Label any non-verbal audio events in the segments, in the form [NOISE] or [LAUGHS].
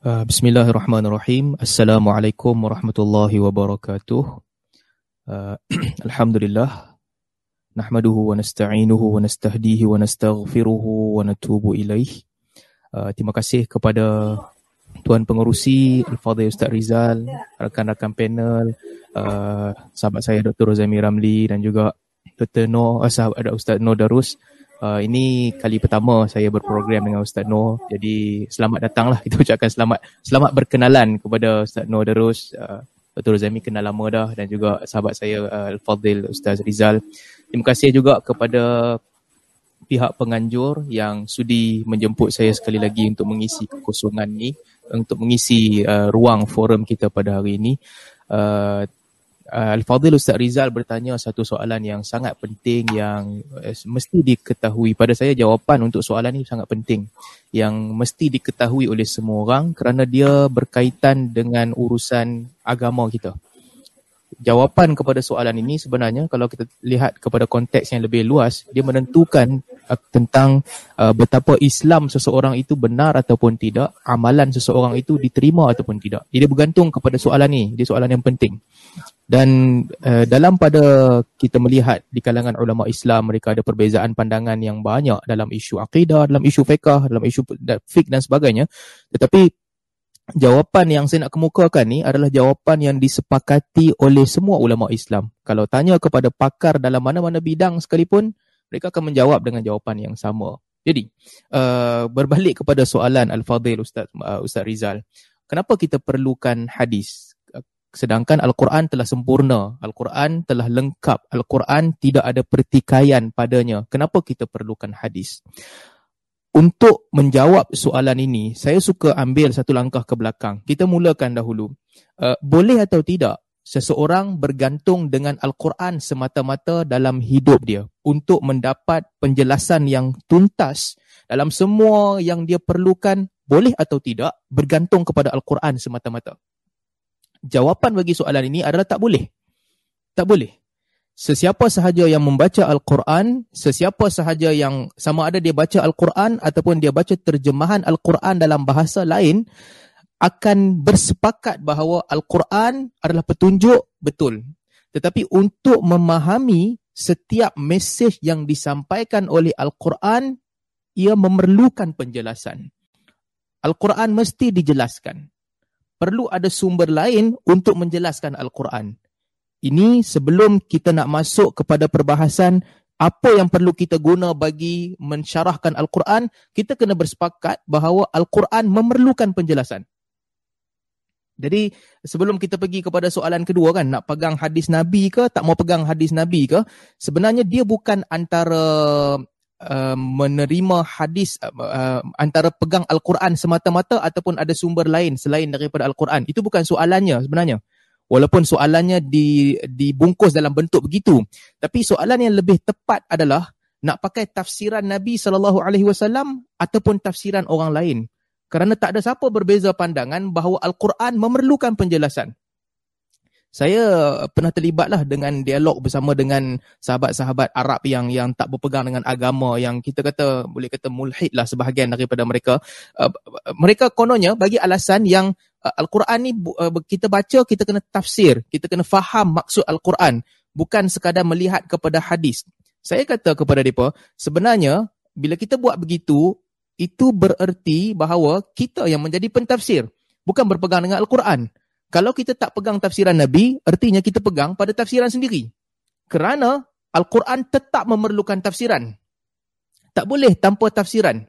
Uh, Bismillahirrahmanirrahim. Assalamualaikum warahmatullahi wabarakatuh. Uh, [CLEARS THROAT] Alhamdulillah. Nahmaduhu wa nasta'inuhu wa nastahdihi wa nastaghfiruhu wa natubu ilaih. Uh, terima kasih kepada Tuan Pengerusi Al-Fadhil Ustaz Rizal, rakan-rakan panel, uh, sahabat saya Dr. Rozami Ramli dan juga Dr. Noor, uh, sahabat Ustaz Noor Darus Uh, ini kali pertama saya berprogram dengan Ustaz Noor. Jadi selamat datanglah [LAUGHS] kita ucapkan selamat selamat berkenalan kepada Ustaz Noor Darus. Uh, Betul Zami kenal lama dah dan juga sahabat saya uh, Al-Fadhil Ustaz Rizal. Terima kasih juga kepada pihak penganjur yang sudi menjemput saya sekali lagi untuk mengisi kekosongan ni untuk mengisi uh, ruang forum kita pada hari ini. Uh, uh, Al-Fadhil Ustaz Rizal bertanya satu soalan yang sangat penting yang uh, mesti diketahui. Pada saya jawapan untuk soalan ini sangat penting. Yang mesti diketahui oleh semua orang kerana dia berkaitan dengan urusan agama kita. Jawapan kepada soalan ini sebenarnya kalau kita lihat kepada konteks yang lebih luas, dia menentukan tentang uh, betapa Islam seseorang itu benar ataupun tidak, amalan seseorang itu diterima ataupun tidak. Jadi bergantung kepada soalan ini, dia soalan yang penting. Dan uh, dalam pada kita melihat di kalangan ulama Islam mereka ada perbezaan pandangan yang banyak dalam isu akidah, dalam isu fiqh, dalam isu fiqh dan sebagainya. Tetapi jawapan yang saya nak kemukakan ni adalah jawapan yang disepakati oleh semua ulama Islam. Kalau tanya kepada pakar dalam mana-mana bidang sekalipun, mereka akan menjawab dengan jawapan yang sama. Jadi, uh, berbalik kepada soalan Al-Fadhil Ustaz, uh, Ustaz Rizal. Kenapa kita perlukan hadis? sedangkan Al-Quran telah sempurna, Al-Quran telah lengkap, Al-Quran tidak ada pertikaian padanya. Kenapa kita perlukan hadis? Untuk menjawab soalan ini, saya suka ambil satu langkah ke belakang. Kita mulakan dahulu. Uh, boleh atau tidak seseorang bergantung dengan Al-Quran semata-mata dalam hidup dia untuk mendapat penjelasan yang tuntas dalam semua yang dia perlukan, boleh atau tidak bergantung kepada Al-Quran semata-mata jawapan bagi soalan ini adalah tak boleh. Tak boleh. Sesiapa sahaja yang membaca Al-Quran, sesiapa sahaja yang sama ada dia baca Al-Quran ataupun dia baca terjemahan Al-Quran dalam bahasa lain, akan bersepakat bahawa Al-Quran adalah petunjuk betul. Tetapi untuk memahami setiap mesej yang disampaikan oleh Al-Quran, ia memerlukan penjelasan. Al-Quran mesti dijelaskan perlu ada sumber lain untuk menjelaskan Al-Quran. Ini sebelum kita nak masuk kepada perbahasan apa yang perlu kita guna bagi mensyarahkan Al-Quran, kita kena bersepakat bahawa Al-Quran memerlukan penjelasan. Jadi sebelum kita pergi kepada soalan kedua kan, nak pegang hadis Nabi ke, tak mau pegang hadis Nabi ke, sebenarnya dia bukan antara uh, menerima hadis uh, uh, antara pegang Al-Quran semata-mata ataupun ada sumber lain selain daripada Al-Quran. Itu bukan soalannya sebenarnya. Walaupun soalannya di, dibungkus dalam bentuk begitu. Tapi soalan yang lebih tepat adalah nak pakai tafsiran Nabi SAW ataupun tafsiran orang lain. Kerana tak ada siapa berbeza pandangan bahawa Al-Quran memerlukan penjelasan. Saya pernah terlibatlah dengan dialog bersama dengan sahabat-sahabat Arab yang yang tak berpegang dengan agama yang kita kata boleh kata mulhid lah sebahagian daripada mereka. Uh, mereka kononnya bagi alasan yang uh, al-Quran ni uh, kita baca kita kena tafsir kita kena faham maksud al-Quran bukan sekadar melihat kepada hadis. Saya kata kepada mereka sebenarnya bila kita buat begitu itu bererti bahawa kita yang menjadi pentafsir bukan berpegang dengan al-Quran kalau kita tak pegang tafsiran Nabi, artinya kita pegang pada tafsiran sendiri. Kerana Al-Quran tetap memerlukan tafsiran. Tak boleh tanpa tafsiran.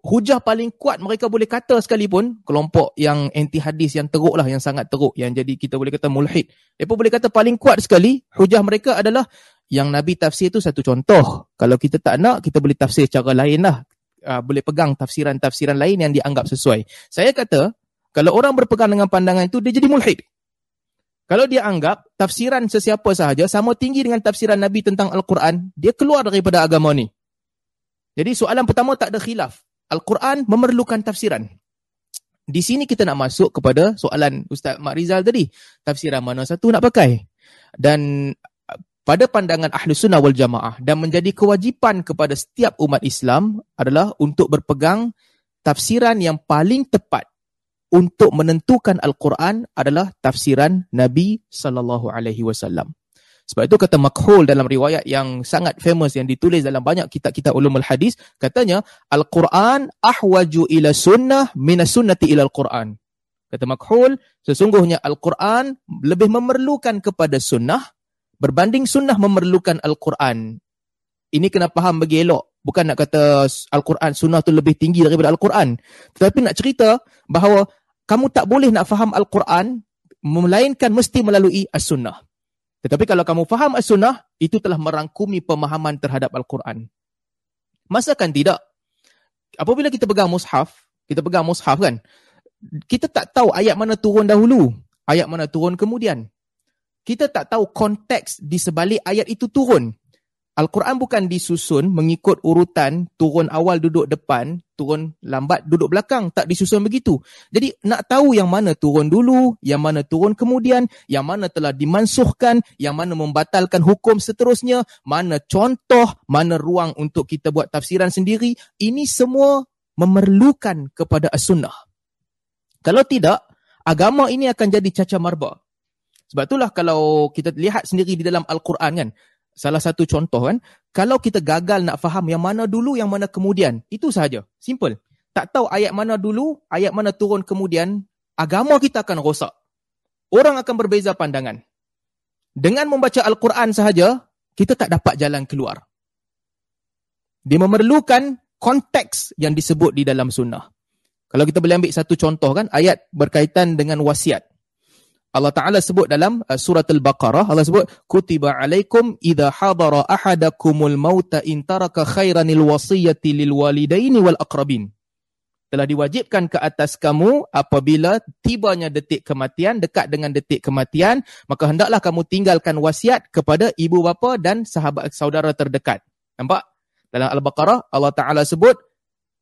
Hujah paling kuat mereka boleh kata sekalipun, kelompok yang anti hadis yang teruk lah, yang sangat teruk, yang jadi kita boleh kata mulhid. Mereka boleh kata paling kuat sekali, hujah mereka adalah yang Nabi tafsir itu satu contoh. Kalau kita tak nak, kita boleh tafsir cara lain lah. Uh, boleh pegang tafsiran-tafsiran lain yang dianggap sesuai. Saya kata, kalau orang berpegang dengan pandangan itu, dia jadi mulhid. Kalau dia anggap tafsiran sesiapa sahaja sama tinggi dengan tafsiran Nabi tentang Al-Quran, dia keluar daripada agama ni. Jadi soalan pertama tak ada khilaf. Al-Quran memerlukan tafsiran. Di sini kita nak masuk kepada soalan Ustaz Mak Rizal tadi. Tafsiran mana satu nak pakai? Dan pada pandangan Ahlu Sunnah wal Jamaah dan menjadi kewajipan kepada setiap umat Islam adalah untuk berpegang tafsiran yang paling tepat untuk menentukan Al-Quran adalah tafsiran Nabi sallallahu alaihi wasallam. Sebab itu kata Makhul dalam riwayat yang sangat famous yang ditulis dalam banyak kitab-kitab ulumul hadis, katanya Al-Quran ahwaju ila sunnah minas sunnati ila Al-Quran. Kata Makhul, sesungguhnya Al-Quran lebih memerlukan kepada sunnah berbanding sunnah memerlukan Al-Quran. Ini kena faham bagi elok. Bukan nak kata Al-Quran, sunnah tu lebih tinggi daripada Al-Quran. Tetapi nak cerita bahawa kamu tak boleh nak faham Al-Quran melainkan mesti melalui As-Sunnah. Tetapi kalau kamu faham As-Sunnah, itu telah merangkumi pemahaman terhadap Al-Quran. Masakan tidak? Apabila kita pegang mushaf, kita pegang mushaf kan, kita tak tahu ayat mana turun dahulu, ayat mana turun kemudian. Kita tak tahu konteks di sebalik ayat itu turun. Al-Quran bukan disusun mengikut urutan turun awal duduk depan, turun lambat duduk belakang. Tak disusun begitu. Jadi nak tahu yang mana turun dulu, yang mana turun kemudian, yang mana telah dimansuhkan, yang mana membatalkan hukum seterusnya, mana contoh, mana ruang untuk kita buat tafsiran sendiri. Ini semua memerlukan kepada as-sunnah. Kalau tidak, agama ini akan jadi caca marba. Sebab itulah kalau kita lihat sendiri di dalam Al-Quran kan, salah satu contoh kan, kalau kita gagal nak faham yang mana dulu, yang mana kemudian, itu sahaja. Simple. Tak tahu ayat mana dulu, ayat mana turun kemudian, agama kita akan rosak. Orang akan berbeza pandangan. Dengan membaca Al-Quran sahaja, kita tak dapat jalan keluar. Dia memerlukan konteks yang disebut di dalam sunnah. Kalau kita boleh ambil satu contoh kan, ayat berkaitan dengan wasiat. Allah Ta'ala sebut dalam uh, surat Al-Baqarah, Allah sebut, Kutiba alaikum idha hadara ahadakumul mauta intaraka khairanil wasiyati lil walidaini wal akrabin. Telah diwajibkan ke atas kamu apabila tibanya detik kematian, dekat dengan detik kematian, maka hendaklah kamu tinggalkan wasiat kepada ibu bapa dan sahabat saudara terdekat. Nampak? Dalam Al-Baqarah, Allah Ta'ala sebut,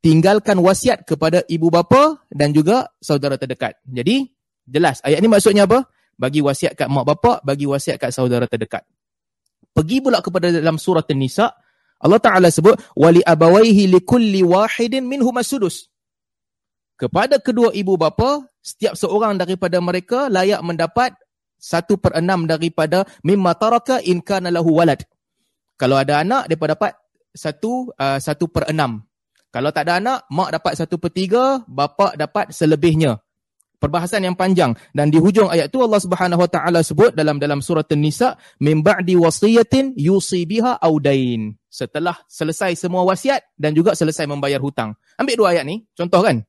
tinggalkan wasiat kepada ibu bapa dan juga saudara terdekat. Jadi, Jelas. Ayat ni maksudnya apa? Bagi wasiat kat mak bapak, bagi wasiat kat saudara terdekat. Pergi pula kepada dalam surah An-Nisa, Allah Ta'ala sebut, wali abawaihi likulli wahidin minhum sudus. Kepada kedua ibu bapa, setiap seorang daripada mereka layak mendapat satu per enam daripada mimma taraka in kana lahu walad. Kalau ada anak, dia dapat satu, uh, satu per enam. Kalau tak ada anak, mak dapat satu per tiga, bapa dapat selebihnya perbahasan yang panjang. Dan di hujung ayat tu Allah Subhanahu Wa Taala sebut dalam dalam surah An-Nisa min ba'di wasiyatin yusi biha audain setelah selesai semua wasiat dan juga selesai membayar hutang. Ambil dua ayat ni contoh kan?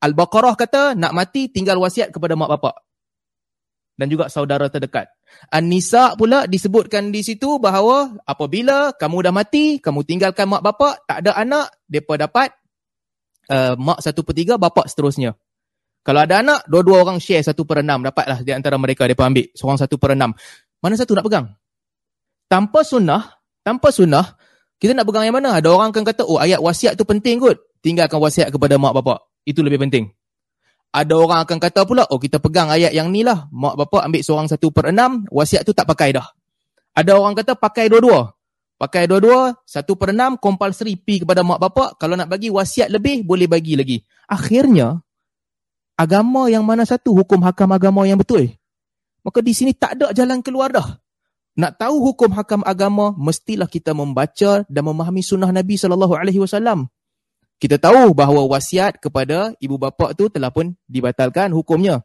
Al-Baqarah kata nak mati tinggal wasiat kepada mak bapak. Dan juga saudara terdekat. An-Nisa pula disebutkan di situ bahawa apabila kamu dah mati kamu tinggalkan mak bapak tak ada anak depa dapat uh, mak satu per tiga bapak seterusnya kalau ada anak, dua-dua orang share satu per enam. Dapatlah di antara mereka, mereka ambil seorang satu per enam. Mana satu nak pegang? Tanpa sunnah, tanpa sunnah, kita nak pegang yang mana? Ada orang akan kata, oh ayat wasiat tu penting kot. Tinggalkan wasiat kepada mak bapak. Itu lebih penting. Ada orang akan kata pula, oh kita pegang ayat yang ni lah. Mak bapak ambil seorang satu per enam, wasiat tu tak pakai dah. Ada orang kata pakai dua-dua. Pakai dua-dua, satu per enam, compulsory pi kepada mak bapak. Kalau nak bagi wasiat lebih, boleh bagi lagi. Akhirnya, agama yang mana satu hukum hakam agama yang betul. Maka di sini tak ada jalan keluar dah. Nak tahu hukum hakam agama, mestilah kita membaca dan memahami sunnah Nabi SAW. Kita tahu bahawa wasiat kepada ibu bapa tu telah pun dibatalkan hukumnya.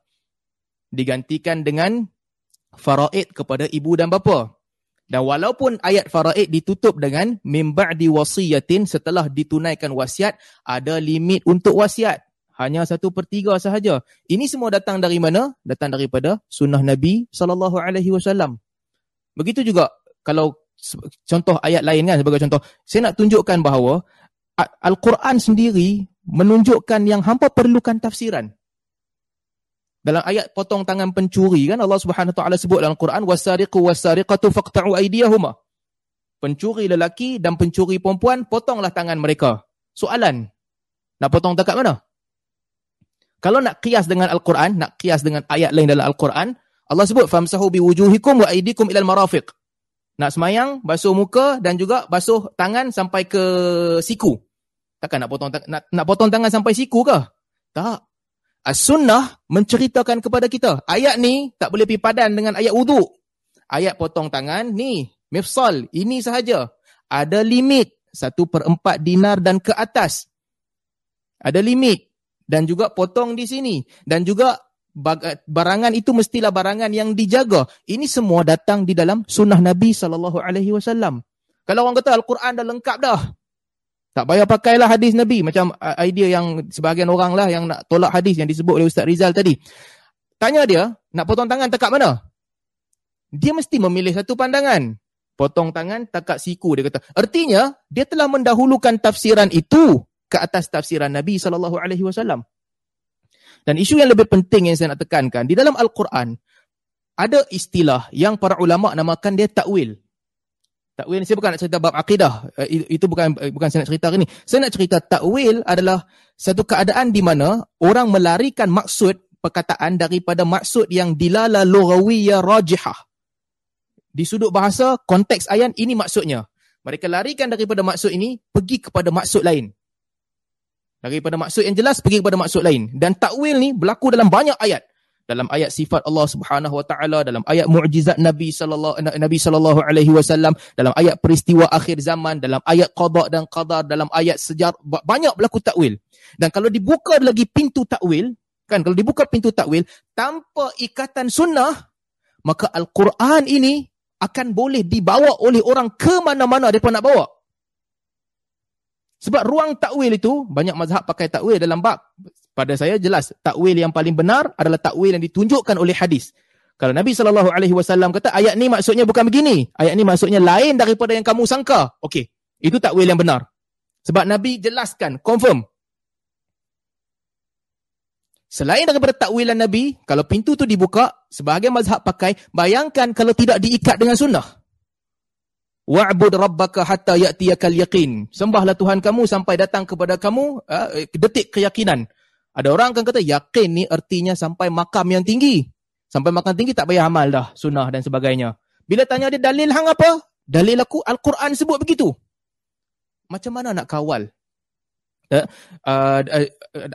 Digantikan dengan faraid kepada ibu dan bapa. Dan walaupun ayat faraid ditutup dengan mimba' di wasiyatin setelah ditunaikan wasiat, ada limit untuk wasiat. Hanya satu per tiga sahaja. Ini semua datang dari mana? Datang daripada sunnah Nabi SAW. Begitu juga kalau contoh ayat lain kan sebagai contoh. Saya nak tunjukkan bahawa Al-Quran sendiri menunjukkan yang hampa perlukan tafsiran. Dalam ayat potong tangan pencuri kan Allah Subhanahu Wa Taala sebut dalam Quran wasariqu wasariqatu faqta'u aydiyahuma. Pencuri lelaki dan pencuri perempuan potonglah tangan mereka. Soalan. Nak potong dekat mana? Kalau nak kias dengan Al-Quran, nak kias dengan ayat lain dalam Al-Quran, Allah sebut biwujuhikum wa aydikum ilal marafiq. Nak semayang, basuh muka dan juga basuh tangan sampai ke siku. Takkan nak potong nak, nak potong tangan sampai siku ke? Tak. As-sunnah menceritakan kepada kita. Ayat ni tak boleh pergi padan dengan ayat wuduk. Ayat potong tangan, ni, mifsal, ini sahaja. Ada limit, satu per empat dinar dan ke atas. Ada limit. Dan juga potong di sini. Dan juga barangan itu mestilah barangan yang dijaga. Ini semua datang di dalam sunnah Nabi SAW. Kalau orang kata Al-Quran dah lengkap dah. Tak payah pakailah hadis Nabi. Macam idea yang sebahagian orang lah yang nak tolak hadis yang disebut oleh Ustaz Rizal tadi. Tanya dia, nak potong tangan tekat mana? Dia mesti memilih satu pandangan. Potong tangan tekat siku dia kata. Artinya, dia telah mendahulukan tafsiran itu ke atas tafsiran Nabi SAW. Dan isu yang lebih penting yang saya nak tekankan, di dalam Al-Quran, ada istilah yang para ulama namakan dia takwil. Takwil ni saya bukan nak cerita bab akidah. Eh, itu bukan eh, bukan saya nak cerita hari ni. Saya nak cerita takwil adalah satu keadaan di mana orang melarikan maksud perkataan daripada maksud yang dilala lughawiyah rajihah. Di sudut bahasa, konteks ayat ini maksudnya. Mereka larikan daripada maksud ini, pergi kepada maksud lain. Daripada maksud yang jelas, pergi kepada maksud lain. Dan takwil ni berlaku dalam banyak ayat. Dalam ayat sifat Allah Subhanahu Wa Taala dalam ayat mukjizat Nabi sallallahu Nabi sallallahu alaihi wasallam dalam ayat peristiwa akhir zaman dalam ayat qada dan qadar dalam ayat sejarah banyak berlaku takwil. Dan kalau dibuka lagi pintu takwil kan kalau dibuka pintu takwil tanpa ikatan sunnah maka al-Quran ini akan boleh dibawa oleh orang ke mana-mana depa nak bawa sebab ruang takwil itu banyak mazhab pakai takwil dalam bab pada saya jelas takwil yang paling benar adalah takwil yang ditunjukkan oleh hadis. Kalau Nabi sallallahu alaihi wasallam kata ayat ni maksudnya bukan begini, ayat ni maksudnya lain daripada yang kamu sangka. Okey, itu takwil yang benar. Sebab Nabi jelaskan, confirm. Selain daripada takwilan Nabi, kalau pintu tu dibuka, sebahagian mazhab pakai, bayangkan kalau tidak diikat dengan sunnah. Wa'bud rabbaka hatta ya'tiyakal yaqin. Sembahlah Tuhan kamu sampai datang kepada kamu uh, detik keyakinan. Ada orang akan kata yakin ni artinya sampai makam yang tinggi. Sampai makam tinggi tak payah amal dah sunnah dan sebagainya. Bila tanya dia dalil hang apa? Dalil aku Al-Quran sebut begitu. Macam mana nak kawal? Uh, uh, uh,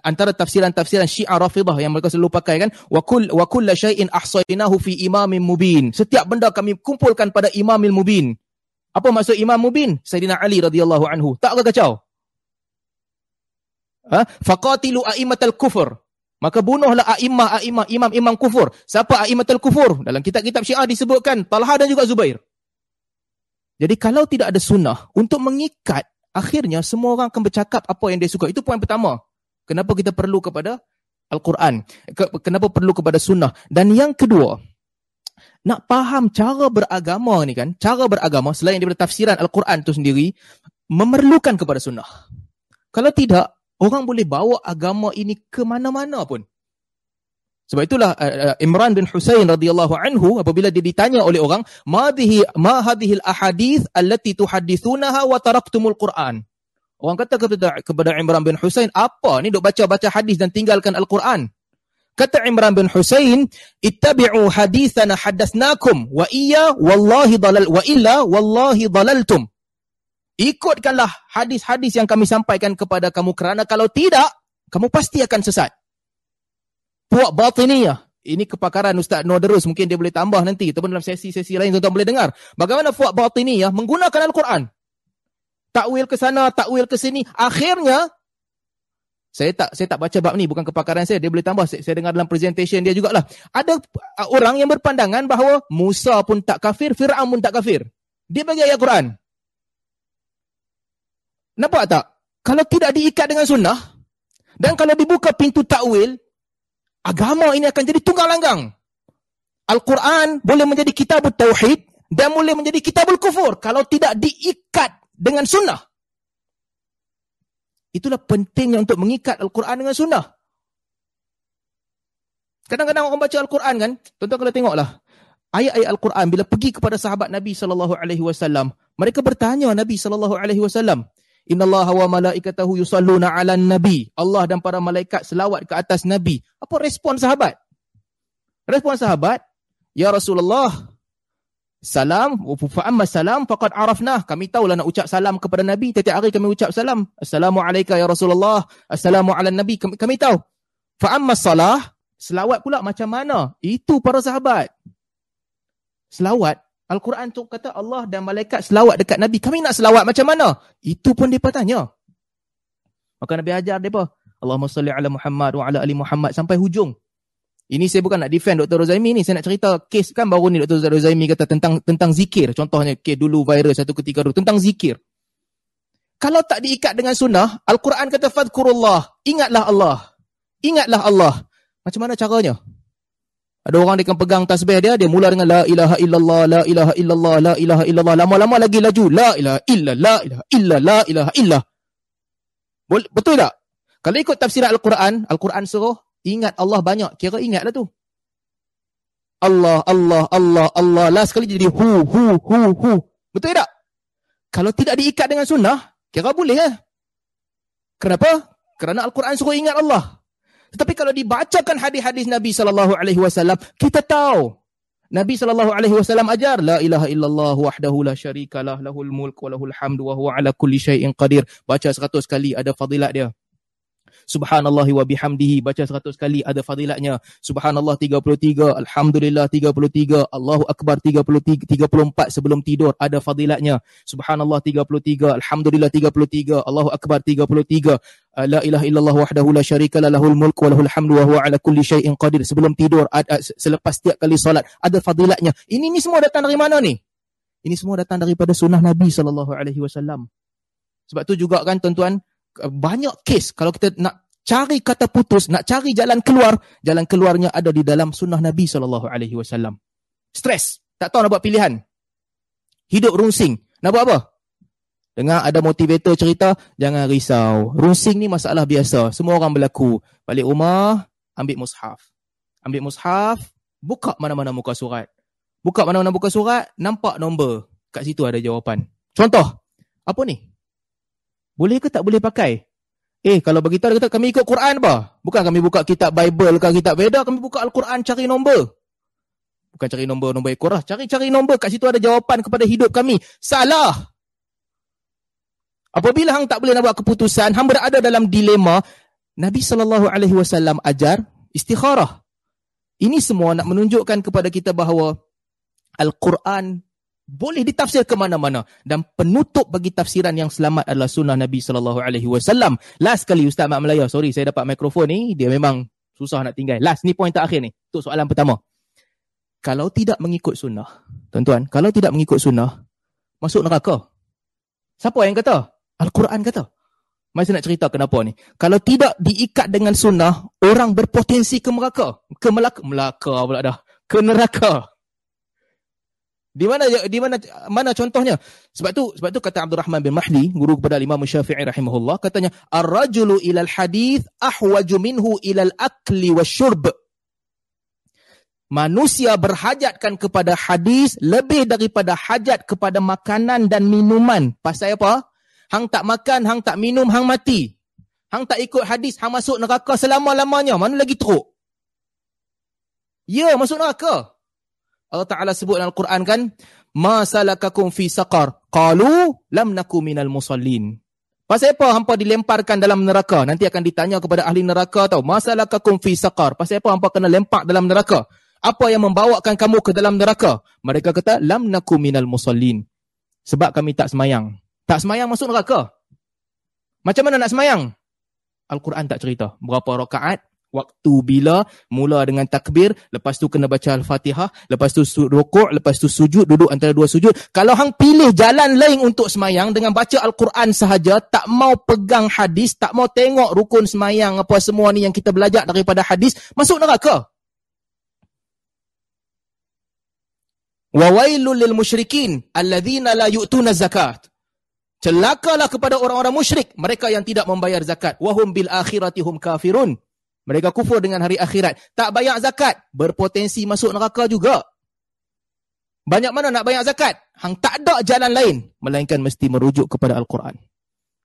antara tafsiran-tafsiran Syiah Rafidah yang mereka selalu pakai kan wa kull wa kullu syai'in ahsaynahu fi imamin mubin setiap benda kami kumpulkan pada imamil mubin apa maksud imam mubin? Sayyidina Ali radhiyallahu anhu. Tak ke kacau? Ha? faqatilu a'immatal kufur. Maka bunuhlah a'immah a'immah imam imam kufur. Siapa a'immatul kufur? Dalam kitab-kitab Syiah disebutkan Talha dan juga Zubair. Jadi kalau tidak ada sunnah untuk mengikat akhirnya semua orang akan bercakap apa yang dia suka. Itu poin pertama. Kenapa kita perlu kepada Al-Quran? Kenapa perlu kepada sunnah? Dan yang kedua nak faham cara beragama ni kan cara beragama selain daripada tafsiran Al-Quran tu sendiri memerlukan kepada sunnah kalau tidak Orang boleh bawa agama ini ke mana-mana pun. Sebab itulah uh, Imran bin Husain radhiyallahu anhu apabila dia ditanya oleh orang, "Ma bihi ma hadhihi al-ahadith allati tuhaddithunaha wa taraktumul Quran?" Orang kata kepada kepada Imran bin Husain, "Apa ni duk baca-baca hadis dan tinggalkan Al-Quran?" Kata Imran bin Husain, "Ittabi'u hadithana hadatsnakum wa iya wallahi dalal wa illa wallahi dalaltum." Ikutkanlah hadis-hadis yang kami sampaikan kepada kamu kerana kalau tidak, kamu pasti akan sesat. Puak batiniyah. Ini kepakaran Ustaz Noderus. Mungkin dia boleh tambah nanti. Ataupun dalam sesi-sesi lain tuan-tuan boleh dengar. Bagaimana puak batiniyah menggunakan Al-Quran. Takwil ke sana, takwil ke sini. Akhirnya, saya tak saya tak baca bab ni bukan kepakaran saya dia boleh tambah saya, saya dengar dalam presentation dia jugalah ada orang yang berpandangan bahawa Musa pun tak kafir Firaun pun tak kafir dia bagi ayat Quran Nampak tak? Kalau tidak diikat dengan sunnah, dan kalau dibuka pintu takwil, agama ini akan jadi tunggal langgang. Al-Quran boleh menjadi kitab tauhid dan boleh menjadi kitab kufur kalau tidak diikat dengan sunnah. Itulah pentingnya untuk mengikat Al-Quran dengan sunnah. Kadang-kadang orang baca Al-Quran kan, tuan-tuan kalau tengoklah, ayat-ayat Al-Quran bila pergi kepada sahabat Nabi SAW, mereka bertanya Nabi SAW, Inna Allah wa malaikatahu yusalluna ala nabi. Allah dan para malaikat selawat ke atas nabi. Apa respon sahabat? Respon sahabat, Ya Rasulullah, salam, fa amma salam faqad arafnah. Kami tahulah nak ucap salam kepada nabi. Setiap hari kami ucap salam. Assalamualaikum ya Rasulullah. Assalamu ala nabi. Kami, kami tahu. Fa'amma salah, selawat pula macam mana? Itu para sahabat. Selawat, Al-Quran tu kata Allah dan malaikat selawat dekat Nabi. Kami nak selawat macam mana? Itu pun mereka tanya. Maka Nabi ajar mereka. Allahumma salli ala Muhammad wa ala ali Muhammad sampai hujung. Ini saya bukan nak defend Dr. Rozaimi ni. Saya nak cerita kes kan baru ni Dr. Rozaimi kata tentang tentang zikir. Contohnya kes dulu virus satu ketika dulu. Tentang zikir. Kalau tak diikat dengan sunnah, Al-Quran kata fadkurullah. Ingatlah Allah. Ingatlah Allah. Macam mana caranya? Ada orang dia akan pegang tasbih dia, dia mula dengan la ilaha illallah, la ilaha illallah, la ilaha illallah. Lama-lama lagi laju. La ilaha illa, la ilaha illa, la ilaha illa. Betul tak? Kalau ikut tafsiran Al-Quran, Al-Quran suruh, ingat Allah banyak. Kira ingatlah tu. Allah, Allah, Allah, Allah. Last sekali jadi hu, hu, hu, hu. Betul tak? Kalau tidak diikat dengan sunnah, kira boleh ya? Kenapa? Kerana Al-Quran suruh ingat Allah. Tetapi kalau dibacakan hadis-hadis Nabi sallallahu alaihi wasallam, kita tahu Nabi sallallahu alaihi wasallam ajar la ilaha illallah wahdahu la syarikalah lahul mulk wa lahul hamdu wa huwa ala kulli syai'in qadir. Baca 100 kali ada fadilat dia. Subhanallah wa bihamdihi baca 100 kali ada fadilatnya. Subhanallah 33, alhamdulillah 33, Allahu akbar 33 34 sebelum tidur ada fadilatnya. Subhanallah 33, alhamdulillah 33, Allahu akbar 33. La ilaha illallah wahdahu la syarika la lahul mulk wa lahul hamdu wa huwa ala kulli syai'in qadir. Sebelum tidur ada, selepas setiap kali solat ada fadilatnya. Ini ni semua datang dari mana ni? Ini semua datang daripada sunnah Nabi wasallam. Sebab tu juga kan tuan-tuan, banyak kes kalau kita nak cari kata putus, nak cari jalan keluar, jalan keluarnya ada di dalam sunnah Nabi SAW. Stres, tak tahu nak buat pilihan. Hidup rungsing, nak buat apa? Dengar ada motivator cerita, jangan risau. Rungsing ni masalah biasa, semua orang berlaku. Balik rumah, ambil mushaf. Ambil mushaf, buka mana-mana muka surat. Buka mana-mana muka surat, nampak nombor. Kat situ ada jawapan. Contoh, apa ni? Boleh ke tak boleh pakai? Eh, kalau begitu dia kata kami ikut Quran apa? Bukan kami buka kitab Bible ke kitab Veda, kami buka Al-Quran cari nombor. Bukan cari nombor, nombor ekor lah. Cari-cari nombor, kat situ ada jawapan kepada hidup kami. Salah! Apabila hang tak boleh nak buat keputusan, hang berada dalam dilema, Nabi SAW ajar istikharah. Ini semua nak menunjukkan kepada kita bahawa Al-Quran boleh ditafsir ke mana-mana dan penutup bagi tafsiran yang selamat adalah sunnah Nabi sallallahu alaihi wasallam. Last kali Ustaz Mak Melaya, sorry saya dapat mikrofon ni, dia memang susah nak tinggal. Last ni poin terakhir ni. Untuk soalan pertama. Kalau tidak mengikut sunnah, tuan-tuan, kalau tidak mengikut sunnah, masuk neraka. Siapa yang kata? Al-Quran kata. Saya nak cerita kenapa ni. Kalau tidak diikat dengan sunnah, orang berpotensi ke neraka. Ke Melaka. Melaka pula dah. Ke neraka. Di mana di mana mana contohnya? Sebab tu sebab tu kata Abdul Rahman bin Mahdi, guru kepada Imam Syafi'i rahimahullah, katanya ar-rajulu ilal hadith ahwaju minhu ilal akli wasyurb. Manusia berhajatkan kepada hadis lebih daripada hajat kepada makanan dan minuman. Pasal apa? Hang tak makan, hang tak minum, hang mati. Hang tak ikut hadis, hang masuk neraka selama-lamanya. Mana lagi teruk? Ya, masuk neraka. Allah Ta'ala sebut dalam Al-Quran kan, Ma salakakum fi saqar, qalu lam naku minal musallin. Pasal apa hampa dilemparkan dalam neraka? Nanti akan ditanya kepada ahli neraka tau. Ma salakakum fi saqar. Pasal apa hampa kena lempak dalam neraka? Apa yang membawakan kamu ke dalam neraka? Mereka kata, lam naku minal musallin. Sebab kami tak semayang. Tak semayang masuk neraka. Macam mana nak semayang? Al-Quran tak cerita. Berapa rakaat, waktu bila mula dengan takbir lepas tu kena baca al-fatihah lepas tu rukuk lepas tu sujud duduk antara dua sujud. Kalau hang pilih jalan lain untuk semayang dengan baca al-Quran sahaja tak mau pegang hadis tak mau tengok rukun semayang apa semua ni yang kita belajar daripada hadis masuk neraka. Wa wailul lil musyrikin alladhina la yu'tuna zakat. Celakalah kepada orang-orang musyrik mereka yang tidak membayar zakat. Wahum bil akhirati hum kafirun mereka kufur dengan hari akhirat. Tak bayar zakat. Berpotensi masuk neraka juga. Banyak mana nak bayar zakat? Hang tak ada jalan lain. Melainkan mesti merujuk kepada Al-Quran.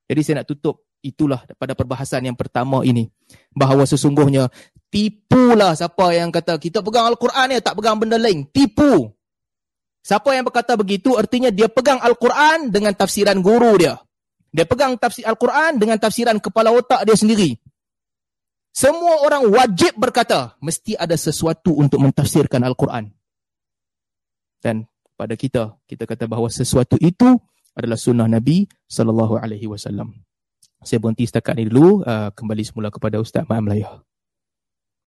Jadi saya nak tutup itulah pada perbahasan yang pertama ini. Bahawa sesungguhnya tipulah siapa yang kata kita pegang Al-Quran ya tak pegang benda lain. Tipu. Siapa yang berkata begitu artinya dia pegang Al-Quran dengan tafsiran guru dia. Dia pegang tafsir Al-Quran dengan tafsiran kepala otak dia sendiri. Semua orang wajib berkata, mesti ada sesuatu untuk mentafsirkan Al-Quran. Dan pada kita, kita kata bahawa sesuatu itu adalah sunnah Nabi sallallahu alaihi wasallam. Saya berhenti setakat ini dulu, uh, kembali semula kepada Ustaz Ma'am Layah.